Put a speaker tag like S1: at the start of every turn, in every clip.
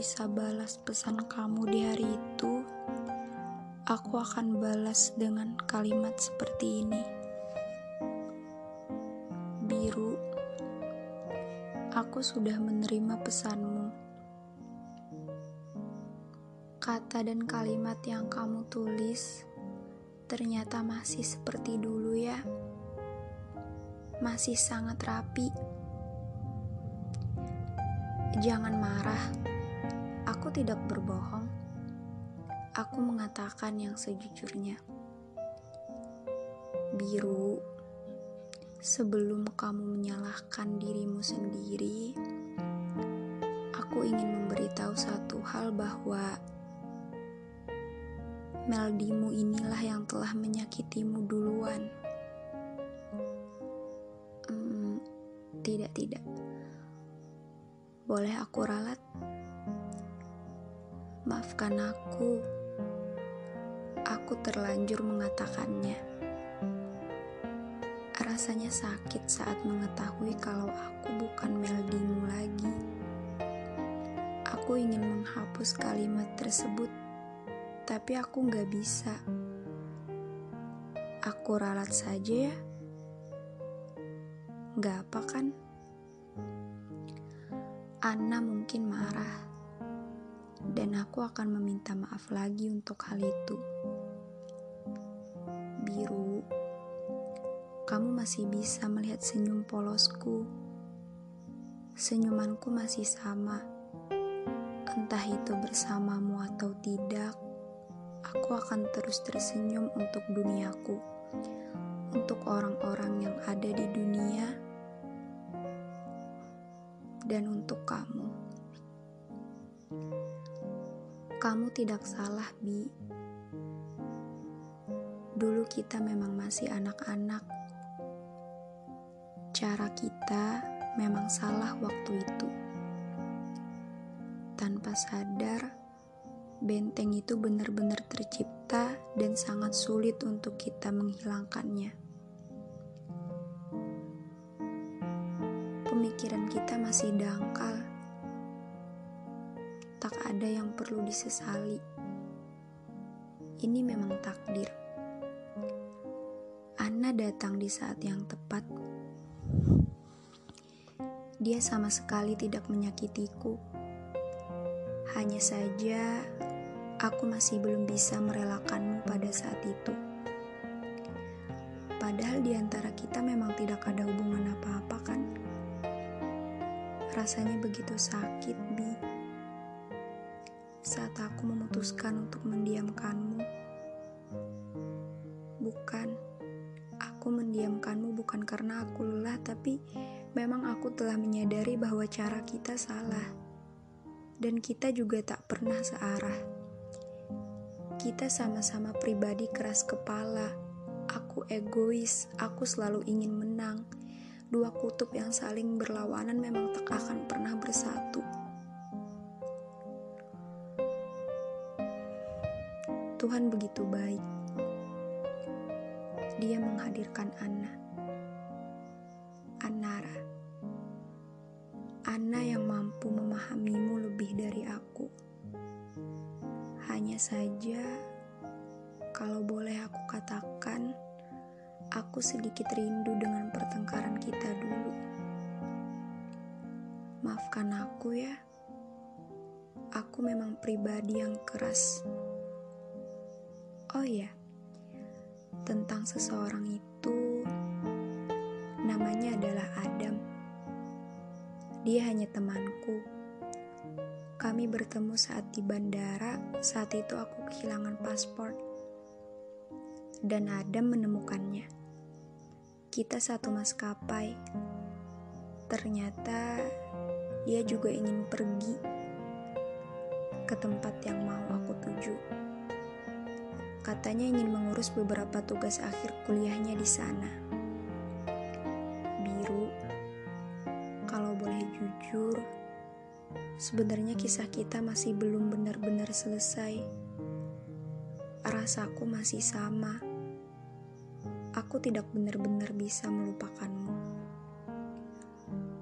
S1: bisa balas pesan kamu di hari itu, aku akan balas dengan kalimat seperti ini. Biru, aku sudah menerima pesanmu. Kata dan kalimat yang kamu tulis ternyata masih seperti dulu ya. Masih sangat rapi. Jangan marah. Aku tidak berbohong. Aku mengatakan yang sejujurnya. Biru, sebelum kamu menyalahkan dirimu sendiri, aku ingin memberitahu satu hal bahwa Meldimu inilah yang telah menyakitimu duluan. Hmm, tidak, tidak. Boleh aku ralat? Maafkan aku. Aku terlanjur mengatakannya. Rasanya sakit saat mengetahui kalau aku bukan Meldimu lagi. Aku ingin menghapus kalimat tersebut tapi aku nggak bisa. Aku ralat saja ya. Nggak apa kan? Anna mungkin marah. Dan aku akan meminta maaf lagi untuk hal itu. Biru, kamu masih bisa melihat senyum polosku. Senyumanku masih sama. Entah itu bersamamu atau tidak, aku akan terus tersenyum untuk duniaku, untuk orang-orang yang ada di dunia, dan untuk kamu. Kamu tidak salah, Bi. Dulu kita memang masih anak-anak. Cara kita memang salah waktu itu. Tanpa sadar, benteng itu benar-benar tercipta dan sangat sulit untuk kita menghilangkannya. Pemikiran kita masih dangkal, tak ada yang perlu disesali. Ini memang takdir. Anna datang di saat yang tepat. Dia sama sekali tidak menyakitiku. Hanya saja aku masih belum bisa merelakanmu pada saat itu. Padahal di antara kita memang tidak ada hubungan apa-apa kan? Rasanya begitu sakit. Saat aku memutuskan untuk mendiamkanmu. Bukan, aku mendiamkanmu bukan karena aku lelah, tapi memang aku telah menyadari bahwa cara kita salah. Dan kita juga tak pernah searah kita sama-sama pribadi keras kepala. Aku egois, aku selalu ingin menang. Dua kutub yang saling berlawanan memang tak akan pernah bersatu. Tuhan begitu baik. Dia menghadirkan Anna. Anara. Anna yang mampu memahamimu lebih dari aku. Hanya saja, kalau boleh aku katakan, aku sedikit rindu dengan pertengkaran kita dulu. Maafkan aku ya, aku memang pribadi yang keras. Oh ya, tentang seseorang itu, namanya adalah Adam. Dia hanya temanku kami bertemu saat di bandara, saat itu aku kehilangan paspor. Dan Adam menemukannya. Kita satu maskapai. Ternyata dia juga ingin pergi ke tempat yang mau aku tuju. Katanya ingin mengurus beberapa tugas akhir kuliahnya di sana. Biru, kalau boleh jujur, Sebenarnya kisah kita masih belum benar-benar selesai. Rasaku masih sama. Aku tidak benar-benar bisa melupakanmu.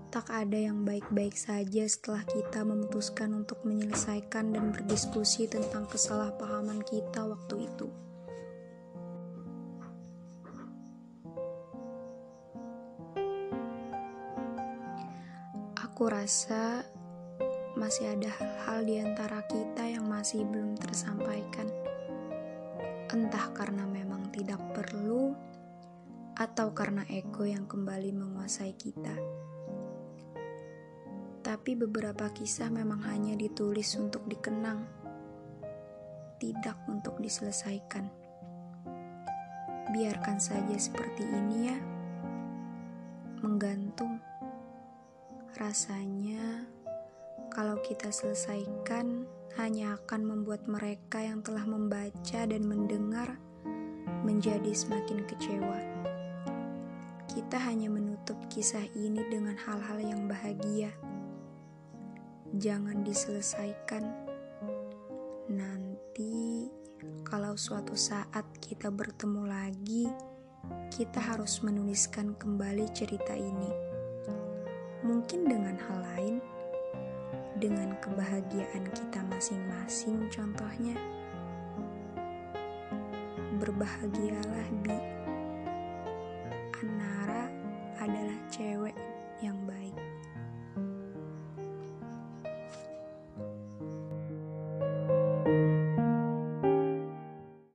S1: Tak ada yang baik-baik saja setelah kita memutuskan untuk menyelesaikan dan berdiskusi tentang kesalahpahaman kita waktu itu. Aku rasa masih ada hal-hal di antara kita yang masih belum tersampaikan. Entah karena memang tidak perlu, atau karena ego yang kembali menguasai kita tapi beberapa kisah memang hanya ditulis untuk dikenang, tidak untuk diselesaikan. Biarkan saja seperti ini, ya, menggantung. Rasanya, kalau kita selesaikan, hanya akan membuat mereka yang telah membaca dan mendengar menjadi semakin kecewa. Kita hanya menutup kisah ini dengan hal-hal yang bahagia jangan diselesaikan. Nanti, kalau suatu saat kita bertemu lagi, kita harus menuliskan kembali cerita ini. Mungkin dengan hal lain, dengan kebahagiaan kita masing-masing, contohnya. Berbahagialah, Bi. Anara adalah cewek yang baik.